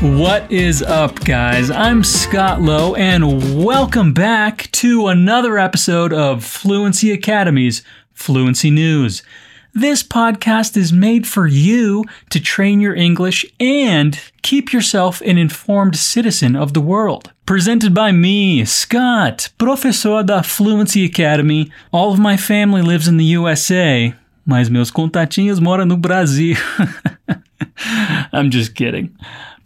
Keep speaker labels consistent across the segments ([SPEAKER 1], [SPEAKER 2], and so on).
[SPEAKER 1] What is up, guys? I'm Scott Lowe, and welcome back to another episode of Fluency Academy's Fluency News. This podcast is made for you to train your English and keep yourself an informed citizen of the world. Presented by me, Scott, professor da Fluency Academy. All of my family lives in the USA, mas meus contatinhos moram no Brasil. I'm just kidding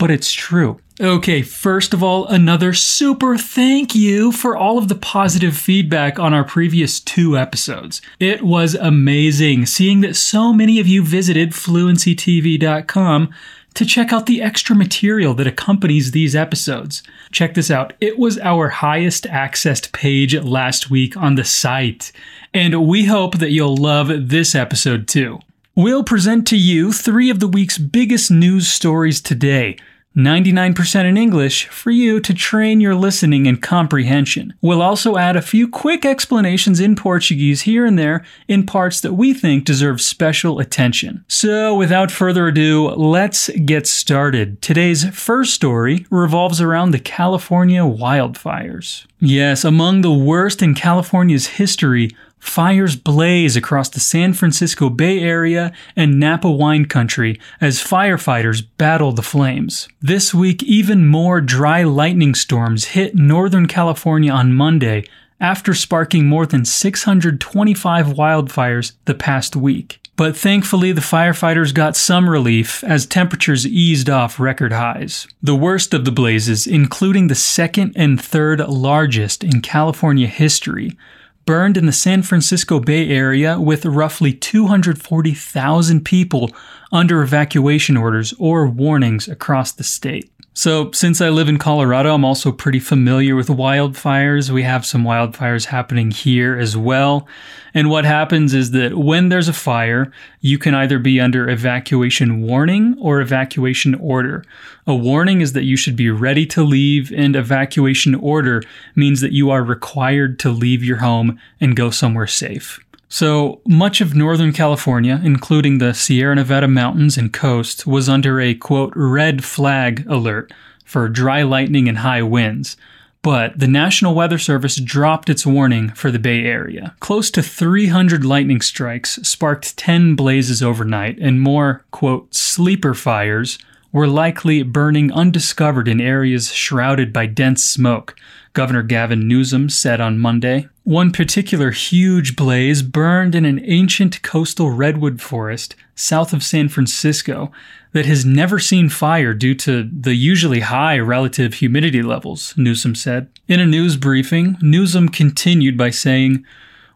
[SPEAKER 1] but it's true. Okay, first of all, another super thank you for all of the positive feedback on our previous two episodes. It was amazing seeing that so many of you visited fluencytv.com to check out the extra material that accompanies these episodes. Check this out. It was our highest accessed page last week on the site, and we hope that you'll love this episode too. We'll present to you three of the week's biggest news stories today. 99% in English for you to train your listening and comprehension. We'll also add a few quick explanations in Portuguese here and there in parts that we think deserve special attention. So, without further ado, let's get started. Today's first story revolves around the California wildfires. Yes, among the worst in California's history Fires blaze across the San Francisco Bay Area and Napa wine country as firefighters battle the flames. This week, even more dry lightning storms hit Northern California on Monday after sparking more than 625 wildfires the past week. But thankfully, the firefighters got some relief as temperatures eased off record highs. The worst of the blazes, including the second and third largest in California history, burned in the San Francisco Bay Area with roughly 240,000 people under evacuation orders or warnings across the state. So, since I live in Colorado, I'm also pretty familiar with wildfires. We have some wildfires happening here as well. And what happens is that when there's a fire, you can either be under evacuation warning or evacuation order. A warning is that you should be ready to leave, and evacuation order means that you are required to leave your home and go somewhere safe. So much of Northern California, including the Sierra Nevada mountains and coast, was under a quote red flag alert for dry lightning and high winds. But the National Weather Service dropped its warning for the Bay Area. Close to 300 lightning strikes sparked 10 blazes overnight, and more, quote, sleeper fires were likely burning undiscovered in areas shrouded by dense smoke, Governor Gavin Newsom said on Monday. One particular huge blaze burned in an ancient coastal redwood forest south of San Francisco that has never seen fire due to the usually high relative humidity levels, Newsom said. In a news briefing, Newsom continued by saying,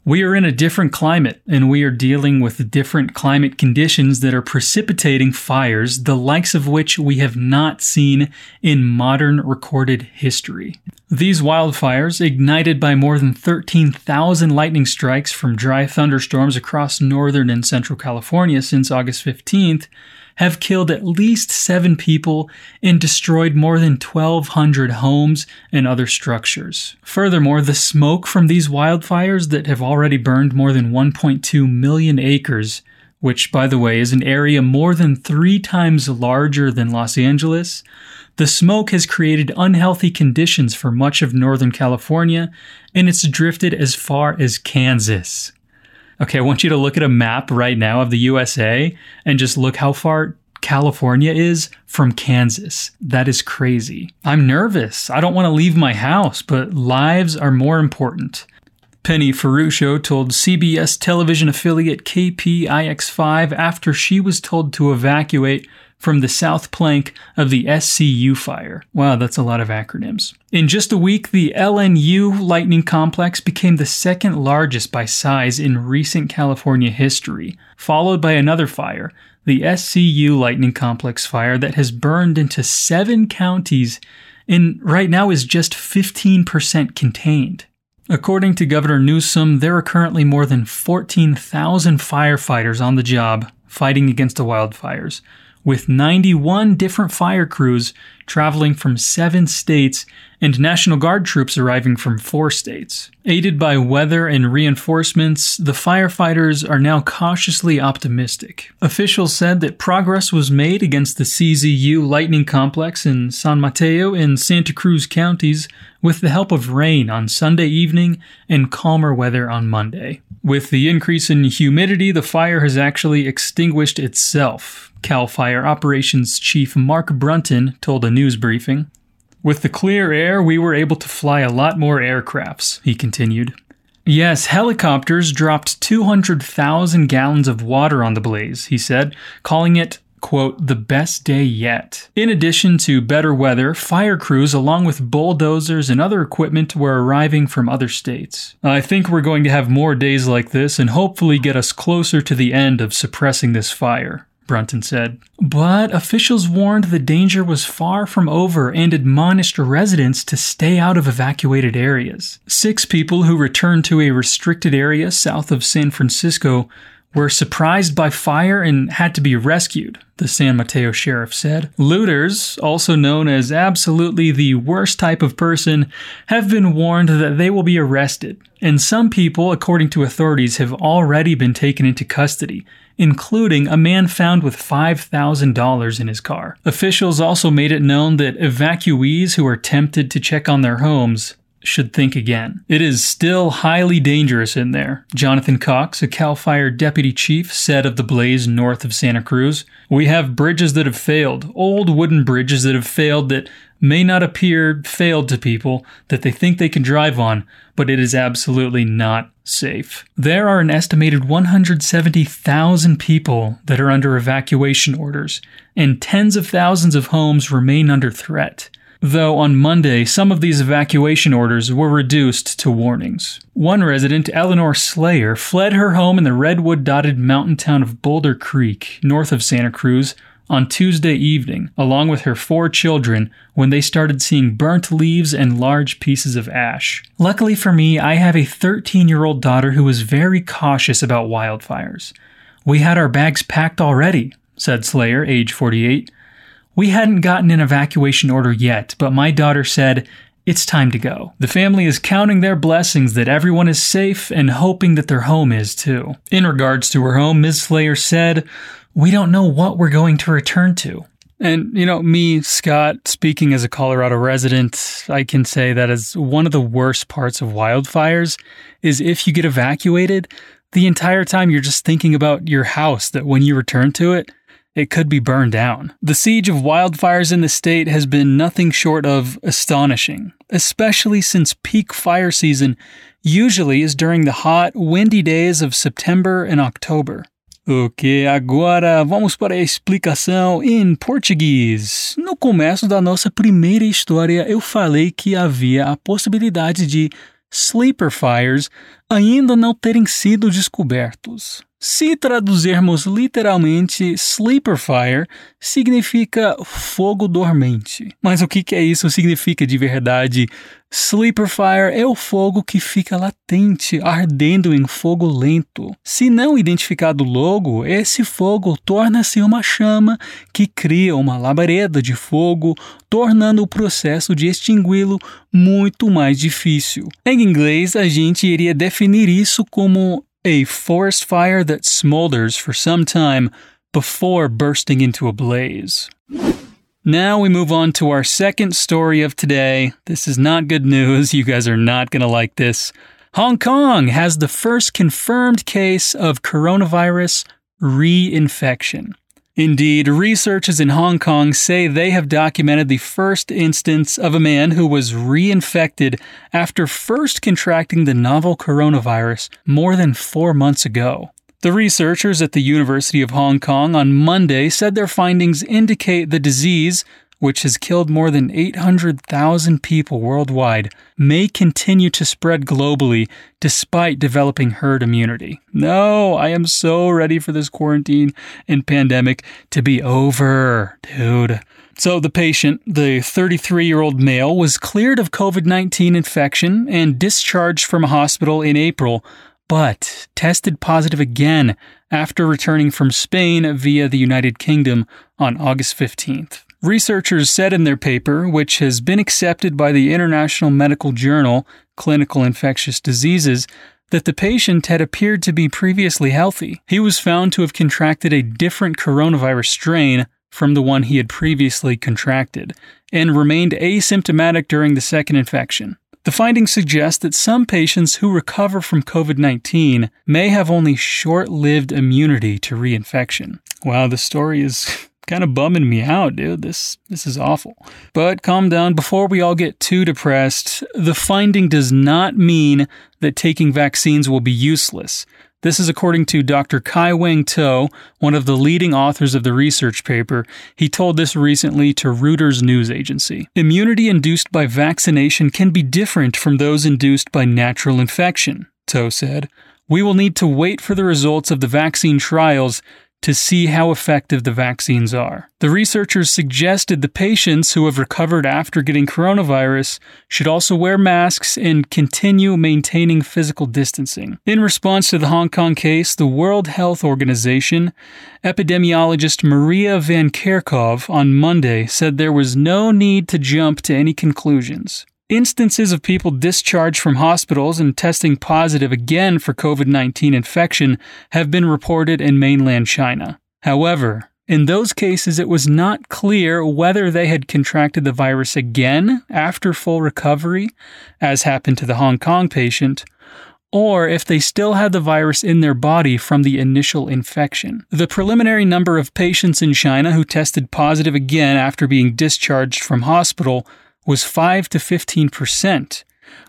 [SPEAKER 1] we are in a different climate, and we are dealing with different climate conditions that are precipitating fires, the likes of which we have not seen in modern recorded history. These wildfires, ignited by more than 13,000 lightning strikes from dry thunderstorms across northern and central California since August 15th, have killed at least seven people and destroyed more than 1,200 homes and other structures. Furthermore, the smoke from these wildfires that have already burned more than 1.2 million acres which, by the way, is an area more than three times larger than Los Angeles, the smoke has created unhealthy conditions for much of Northern California, and it's drifted as far as Kansas. Okay, I want you to look at a map right now of the USA and just look how far California is from Kansas. That is crazy. I'm nervous. I don't want to leave my house, but lives are more important. Penny Ferruccio told CBS television affiliate KPIX5 after she was told to evacuate from the south plank of the SCU fire. Wow, that's a lot of acronyms. In just a week, the LNU lightning complex became the second largest by size in recent California history, followed by another fire, the SCU lightning complex fire that has burned into seven counties and right now is just 15% contained. According to Governor Newsom, there are currently more than 14,000 firefighters on the job fighting against the wildfires, with 91 different fire crews traveling from seven states and National Guard troops arriving from four states. Aided by weather and reinforcements, the firefighters are now cautiously optimistic. Officials said that progress was made against the CZU Lightning Complex in San Mateo and Santa Cruz counties with the help of rain on Sunday evening and calmer weather on Monday. With the increase in humidity, the fire has actually extinguished itself, CAL FIRE Operations Chief Mark Brunton told a news briefing. With the clear air, we were able to fly a lot more aircrafts, he continued. Yes, helicopters dropped 200,000 gallons of water on the blaze, he said, calling it, quote, the best day yet. In addition to better weather, fire crews, along with bulldozers and other equipment, were arriving from other states. I think we're going to have more days like this and hopefully get us closer to the end of suppressing this fire. Brunton said. But officials warned the danger was far from over and admonished residents to stay out of evacuated areas. Six people who returned to a restricted area south of San Francisco were surprised by fire and had to be rescued, the San Mateo sheriff said. Looters, also known as absolutely the worst type of person, have been warned that they will be arrested, and some people, according to authorities, have already been taken into custody including a man found with $5,000 in his car. Officials also made it known that evacuees who are tempted to check on their homes should think again. It is still highly dangerous in there. Jonathan Cox, a CAL FIRE deputy chief, said of the blaze north of Santa Cruz We have bridges that have failed, old wooden bridges that have failed that may not appear failed to people that they think they can drive on, but it is absolutely not safe. There are an estimated 170,000 people that are under evacuation orders, and tens of thousands of homes remain under threat. Though on Monday, some of these evacuation orders were reduced to warnings. One resident, Eleanor Slayer, fled her home in the redwood dotted mountain town of Boulder Creek, north of Santa Cruz, on Tuesday evening, along with her four children, when they started seeing burnt leaves and large pieces of ash. Luckily for me, I have a 13 year old daughter who is very cautious about wildfires. We had our bags packed already, said Slayer, age 48. We hadn't gotten an evacuation order yet, but my daughter said, it's time to go. The family is counting their blessings that everyone is safe and hoping that their home is too. In regards to her home, Ms. Slayer said, we don't know what we're going to return to. And, you know, me, Scott, speaking as a Colorado resident, I can say that as one of the worst parts of wildfires is if you get evacuated, the entire time you're just thinking about your house that when you return to it, it could be burned down. The siege of wildfires in the state has been nothing short of astonishing, especially since peak fire season usually is during the hot, windy days of September and October. Ok, agora vamos para a explicação em português. No começo da nossa primeira história, eu falei que havia a possibilidade de sleeper fires ainda não terem sido descobertos. Se traduzirmos literalmente, sleeper fire significa fogo dormente. Mas o que, que é isso significa de verdade? Sleeper fire é o fogo que fica latente, ardendo em fogo lento. Se não identificado logo, esse fogo torna-se uma chama que cria uma labareda de fogo, tornando o processo de extingui-lo muito mais difícil. Em inglês, a gente iria definir isso como a forest fire that smolders for some time before bursting into a blaze. Now we move on to our second story of today. This is not good news. You guys are not going to like this. Hong Kong has the first confirmed case of coronavirus reinfection. Indeed, researchers in Hong Kong say they have documented the first instance of a man who was reinfected after first contracting the novel coronavirus more than four months ago. The researchers at the University of Hong Kong on Monday said their findings indicate the disease which has killed more than 800,000 people worldwide, may continue to spread globally despite developing herd immunity. No, I am so ready for this quarantine and pandemic to be over, dude. So, the patient, the 33 year old male, was cleared of COVID 19 infection and discharged from a hospital in April but tested positive again after returning from Spain via the United Kingdom on August 15th. Researchers said in their paper, which has been accepted by the International Medical Journal Clinical Infectious Diseases, that the patient had appeared to be previously healthy. He was found to have contracted a different coronavirus strain from the one he had previously contracted and remained asymptomatic during the second infection. The findings suggest that some patients who recover from COVID 19 may have only short lived immunity to reinfection. Wow, the story is kind of bumming me out, dude. This this is awful. But calm down before we all get too depressed. The finding does not mean that taking vaccines will be useless. This is according to Dr. Kai Wang To, one of the leading authors of the research paper. He told this recently to Reuters news agency. Immunity induced by vaccination can be different from those induced by natural infection, To said. We will need to wait for the results of the vaccine trials to see how effective the vaccines are. The researchers suggested the patients who have recovered after getting coronavirus should also wear masks and continue maintaining physical distancing. In response to the Hong Kong case, the World Health Organization epidemiologist Maria Van Kerkhove on Monday said there was no need to jump to any conclusions. Instances of people discharged from hospitals and testing positive again for COVID 19 infection have been reported in mainland China. However, in those cases, it was not clear whether they had contracted the virus again after full recovery, as happened to the Hong Kong patient, or if they still had the virus in their body from the initial infection. The preliminary number of patients in China who tested positive again after being discharged from hospital was 5 to 15 percent.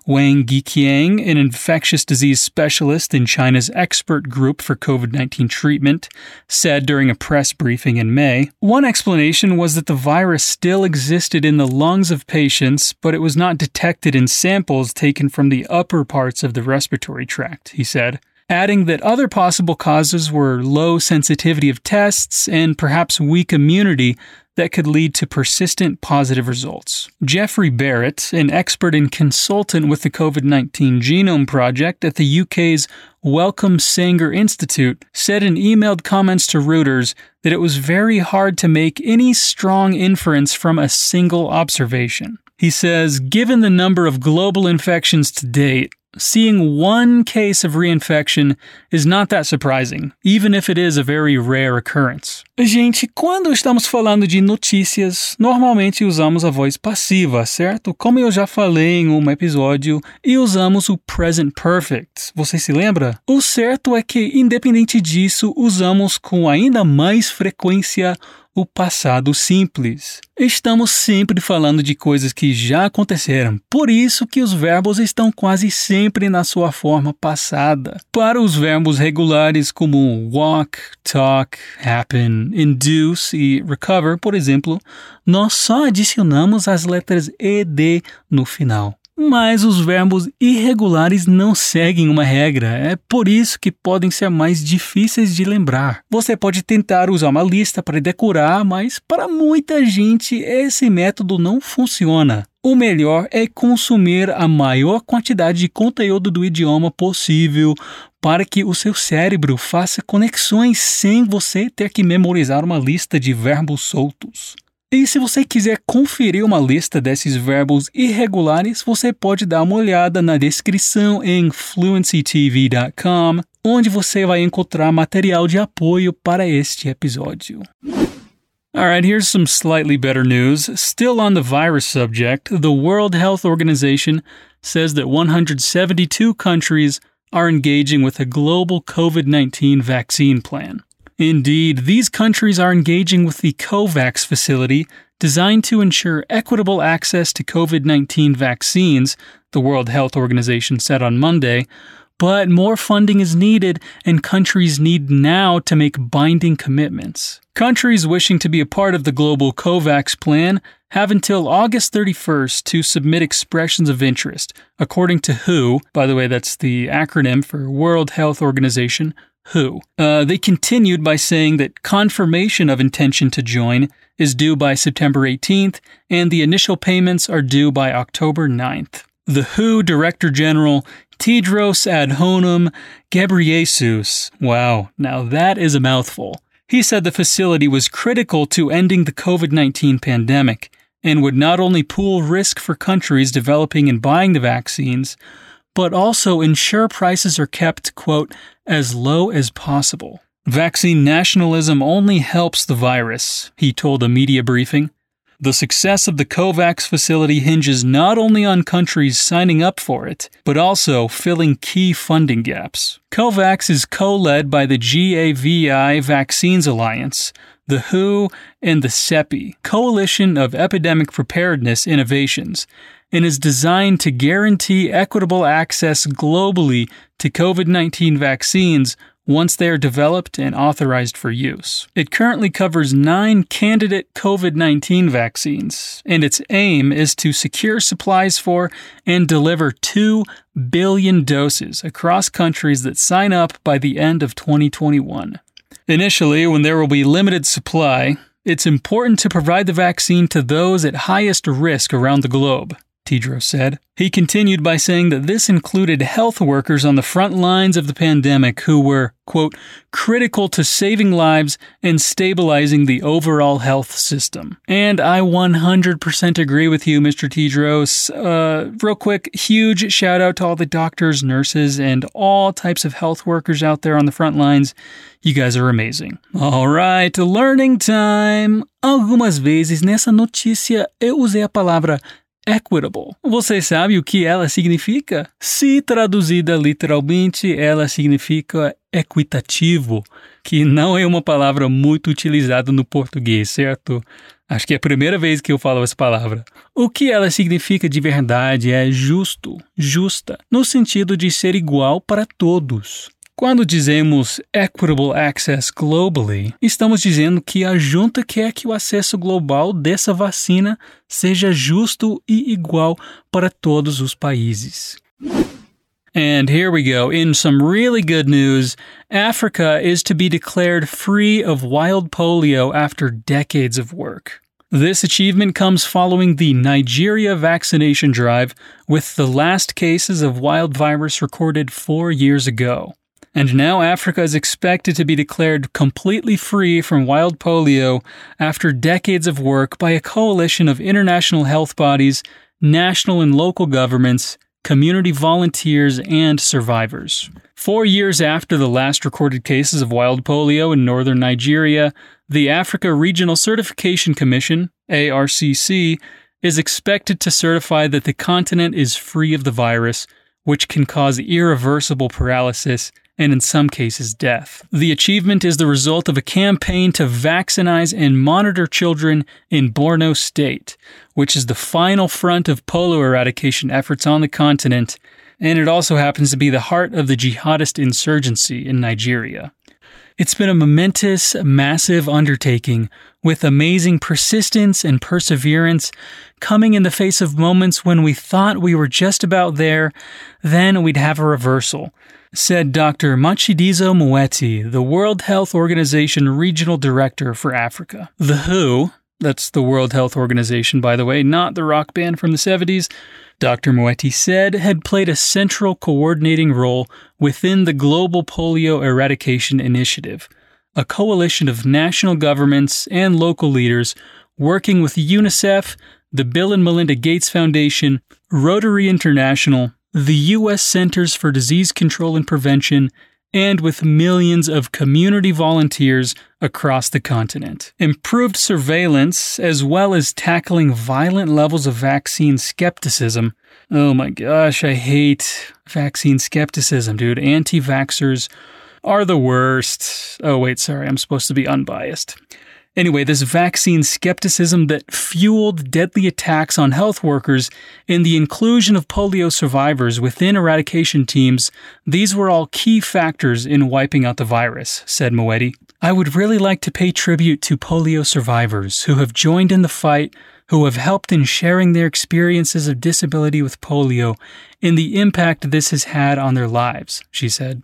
[SPEAKER 1] Wang Guiqiang, an infectious disease specialist in China's expert group for COVID 19 treatment, said during a press briefing in May. One explanation was that the virus still existed in the lungs of patients, but it was not detected in samples taken from the upper parts of the respiratory tract, he said adding that other possible causes were low sensitivity of tests and perhaps weak immunity that could lead to persistent positive results. Jeffrey Barrett, an expert and consultant with the COVID 19 Genome Project at the UK's Wellcome Sanger Institute, said in emailed comments to Reuters that it was very hard to make any strong inference from a single observation. He says, given the number of global infections to date, seeing one case of reinfection is not that surprising, even if it is a very rare occurrence. Gente, quando estamos falando de notícias, normalmente usamos a voz passiva, certo? Como eu já falei em um episódio, e usamos o present perfect. Você se lembra? O certo é que, independente disso, usamos com ainda mais frequência o passado simples. Estamos sempre falando de coisas que já aconteceram, por isso que os verbos estão quase sempre na sua forma passada. Para os verbos regulares como walk, talk, happen, induce e recover, por exemplo, nós só adicionamos as letras ed no final. Mas os verbos irregulares não seguem uma regra, é por isso que podem ser mais difíceis de lembrar. Você pode tentar usar uma lista para decorar, mas para muita gente esse método não funciona. O melhor é consumir a maior quantidade de conteúdo do idioma possível para que o seu cérebro faça conexões sem você ter que memorizar uma lista de verbos soltos. E se você quiser conferir uma lista desses verbos irregulares, você pode dar uma olhada na descrição em fluencytv.com, onde você vai encontrar material de apoio para este episódio. Alright, here's some slightly better news. Still on the virus subject, the World Health Organization says that 172 countries are engaging with a global COVID 19 vaccine plan. Indeed, these countries are engaging with the COVAX facility designed to ensure equitable access to COVID 19 vaccines, the World Health Organization said on Monday. But more funding is needed, and countries need now to make binding commitments. Countries wishing to be a part of the global COVAX plan have until August 31st to submit expressions of interest, according to WHO. By the way, that's the acronym for World Health Organization, WHO. Uh, they continued by saying that confirmation of intention to join is due by September 18th, and the initial payments are due by October 9th. The WHO Director General Tedros Adhanom Ghebreyesus. Wow, now that is a mouthful. He said the facility was critical to ending the COVID 19 pandemic and would not only pool risk for countries developing and buying the vaccines, but also ensure prices are kept, quote, as low as possible. Vaccine nationalism only helps the virus, he told a media briefing. The success of the COVAX facility hinges not only on countries signing up for it, but also filling key funding gaps. COVAX is co led by the GAVI Vaccines Alliance, the WHO, and the CEPI, Coalition of Epidemic Preparedness Innovations, and is designed to guarantee equitable access globally to COVID 19 vaccines once they are developed and authorized for use. It currently covers nine candidate COVID 19 vaccines, and its aim is to secure supplies for and deliver 2 billion doses across countries that sign up by the end of 2021. Initially, when there will be limited supply, it's important to provide the vaccine to those at highest risk around the globe. Tedros said. He continued by saying that this included health workers on the front lines of the pandemic who were, quote, critical to saving lives and stabilizing the overall health system. And I 100% agree with you, Mr. Tedros. Uh, real quick, huge shout out to all the doctors, nurses, and all types of health workers out there on the front lines. You guys are amazing. All right, learning time. Algumas vezes nessa notícia eu usei a palavra equitable. Você sabe o que ela significa? Se traduzida literalmente, ela significa equitativo, que não é uma palavra muito utilizada no português, certo? Acho que é a primeira vez que eu falo essa palavra. O que ela significa de verdade é justo, justa, no sentido de ser igual para todos. Quando dizemos equitable access globally, estamos dizendo que a junta quer que o acesso global dessa vacina seja justo e igual para todos os países. And here we go. In some really good news, Africa is to be declared free of wild polio after decades of work. This achievement comes following the Nigeria vaccination drive, with the last cases of wild virus recorded four years ago. And now Africa is expected to be declared completely free from wild polio after decades of work by a coalition of international health bodies, national and local governments, community volunteers, and survivors. Four years after the last recorded cases of wild polio in northern Nigeria, the Africa Regional Certification Commission, ARCC, is expected to certify that the continent is free of the virus, which can cause irreversible paralysis and in some cases death. The achievement is the result of a campaign to vaccinize and monitor children in Borno State, which is the final front of polio eradication efforts on the continent, and it also happens to be the heart of the jihadist insurgency in Nigeria. It's been a momentous, massive undertaking with amazing persistence and perseverance, coming in the face of moments when we thought we were just about there, then we'd have a reversal said Dr. Matshidiso Moeti, the World Health Organization Regional Director for Africa. The WHO, that's the World Health Organization, by the way, not the rock band from the 70s, Dr. Moeti said had played a central coordinating role within the Global Polio Eradication Initiative, a coalition of national governments and local leaders working with UNICEF, the Bill and Melinda Gates Foundation, Rotary International, the U.S. Centers for Disease Control and Prevention, and with millions of community volunteers across the continent. Improved surveillance, as well as tackling violent levels of vaccine skepticism. Oh my gosh, I hate vaccine skepticism, dude. Anti vaxxers are the worst. Oh, wait, sorry, I'm supposed to be unbiased. Anyway, this vaccine skepticism that fueled deadly attacks on health workers and the inclusion of polio survivors within eradication teams, these were all key factors in wiping out the virus, said Moeti. I would really like to pay tribute to polio survivors who have joined in the fight, who have helped in sharing their experiences of disability with polio and the impact this has had on their lives, she said.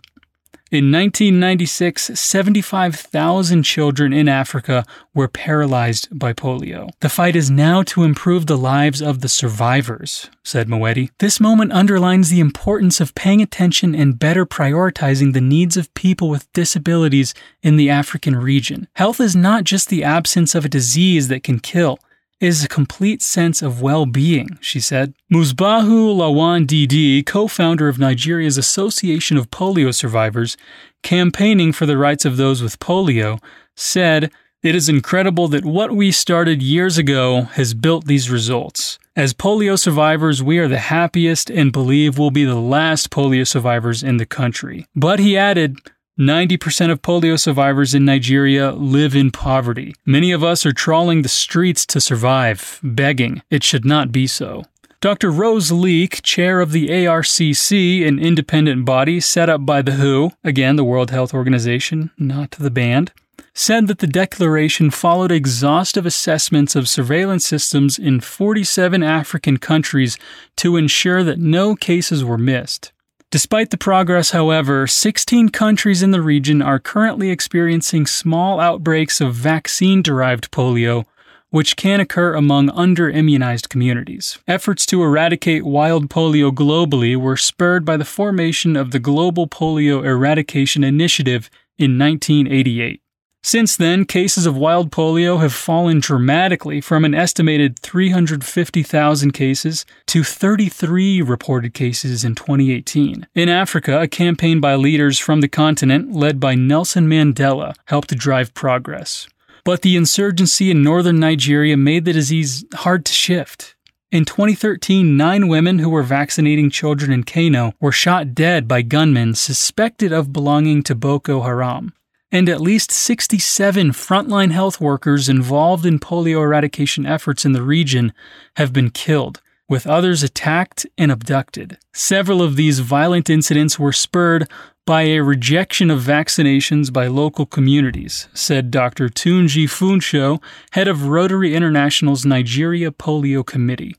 [SPEAKER 1] In 1996, 75,000 children in Africa were paralyzed by polio. The fight is now to improve the lives of the survivors, said Moeti. This moment underlines the importance of paying attention and better prioritizing the needs of people with disabilities in the African region. Health is not just the absence of a disease that can kill is a complete sense of well being, she said. Musbahu Lawan Didi, co founder of Nigeria's Association of Polio Survivors, campaigning for the rights of those with polio, said, It is incredible that what we started years ago has built these results. As polio survivors, we are the happiest and believe we'll be the last polio survivors in the country. But he added, 90% of polio survivors in Nigeria live in poverty. Many of us are trawling the streets to survive, begging. It should not be so. Dr. Rose Leke, chair of the ARCC, an independent body set up by the WHO, again, the World Health Organization, not the band, said that the declaration followed exhaustive assessments of surveillance systems in 47 African countries to ensure that no cases were missed. Despite the progress, however, 16 countries in the region are currently experiencing small outbreaks of vaccine derived polio, which can occur among under immunized communities. Efforts to eradicate wild polio globally were spurred by the formation of the Global Polio Eradication Initiative in 1988. Since then, cases of wild polio have fallen dramatically from an estimated 350,000 cases to 33 reported cases in 2018. In Africa, a campaign by leaders from the continent, led by Nelson Mandela, helped drive progress. But the insurgency in northern Nigeria made the disease hard to shift. In 2013, nine women who were vaccinating children in Kano were shot dead by gunmen suspected of belonging to Boko Haram and at least 67 frontline health workers involved in polio eradication efforts in the region have been killed, with others attacked and abducted. Several of these violent incidents were spurred by a rejection of vaccinations by local communities, said Dr. Tunji Funsho, head of Rotary International's Nigeria Polio Committee.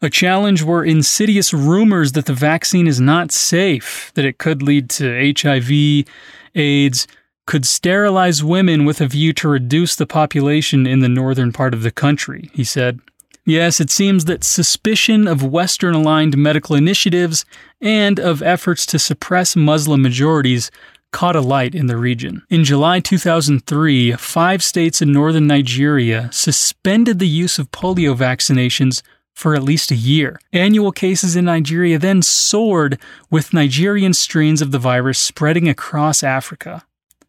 [SPEAKER 1] A challenge were insidious rumors that the vaccine is not safe, that it could lead to HIV, AIDS, could sterilize women with a view to reduce the population in the northern part of the country, he said. Yes, it seems that suspicion of Western aligned medical initiatives and of efforts to suppress Muslim majorities caught a light in the region. In July 2003, five states in northern Nigeria suspended the use of polio vaccinations for at least a year. Annual cases in Nigeria then soared, with Nigerian strains of the virus spreading across Africa.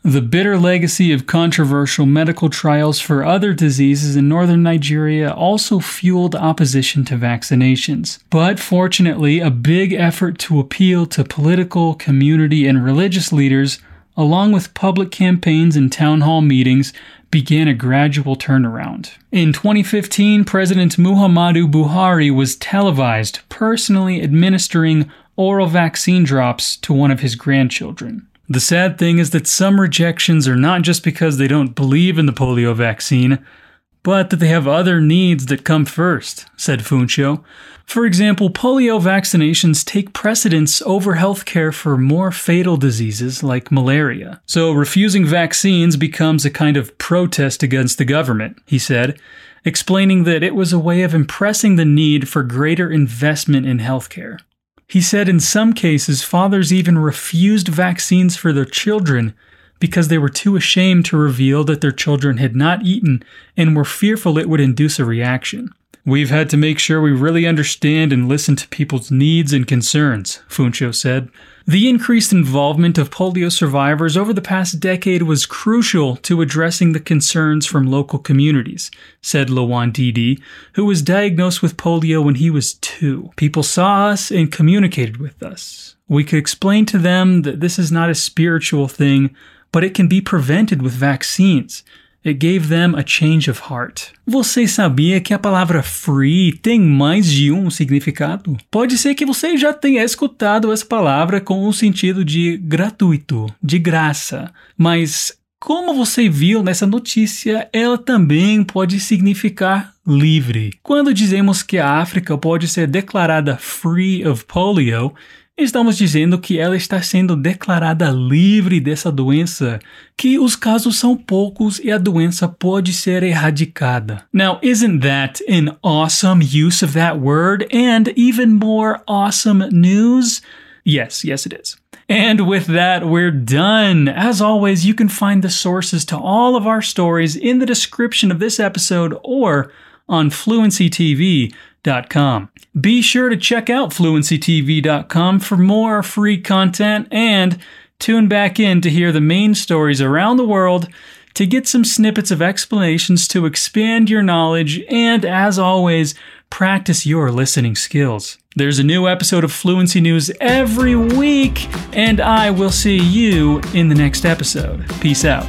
[SPEAKER 1] The bitter legacy of controversial medical trials for other diseases in northern Nigeria also fueled opposition to vaccinations. But fortunately, a big effort to appeal to political, community, and religious leaders, along with public campaigns and town hall meetings, began a gradual turnaround. In 2015, President Muhammadu Buhari was televised personally administering oral vaccine drops to one of his grandchildren. The sad thing is that some rejections are not just because they don't believe in the polio vaccine, but that they have other needs that come first, said Funsho. For example, polio vaccinations take precedence over healthcare for more fatal diseases like malaria. So refusing vaccines becomes a kind of protest against the government, he said, explaining that it was a way of impressing the need for greater investment in healthcare. He said in some cases, fathers even refused vaccines for their children because they were too ashamed to reveal that their children had not eaten and were fearful it would induce a reaction. We've had to make sure we really understand and listen to people's needs and concerns, Funsho said. The increased involvement of polio survivors over the past decade was crucial to addressing the concerns from local communities, said Lawan Didi, who was diagnosed with polio when he was two. People saw us and communicated with us. We could explain to them that this is not a spiritual thing, but it can be prevented with vaccines. It gave them a change of heart. Você sabia que a palavra free tem mais de um significado? Pode ser que você já tenha escutado essa palavra com o sentido de gratuito, de graça, mas como você viu nessa notícia, ela também pode significar livre. Quando dizemos que a África pode ser declarada free of polio, Estamos dizendo que ela está sendo declarada livre dessa doença, que os casos são poucos e a doença pode ser erradicada. Now, isn't that an awesome use of that word and even more awesome news? Yes, yes, it is. And with that, we're done. As always, you can find the sources to all of our stories in the description of this episode or on fluencytv.com. Be sure to check out fluencytv.com for more free content and tune back in to hear the main stories around the world to get some snippets of explanations to expand your knowledge and, as always, practice your listening skills. There's a new episode of Fluency News every week, and I will see you in the next episode. Peace out.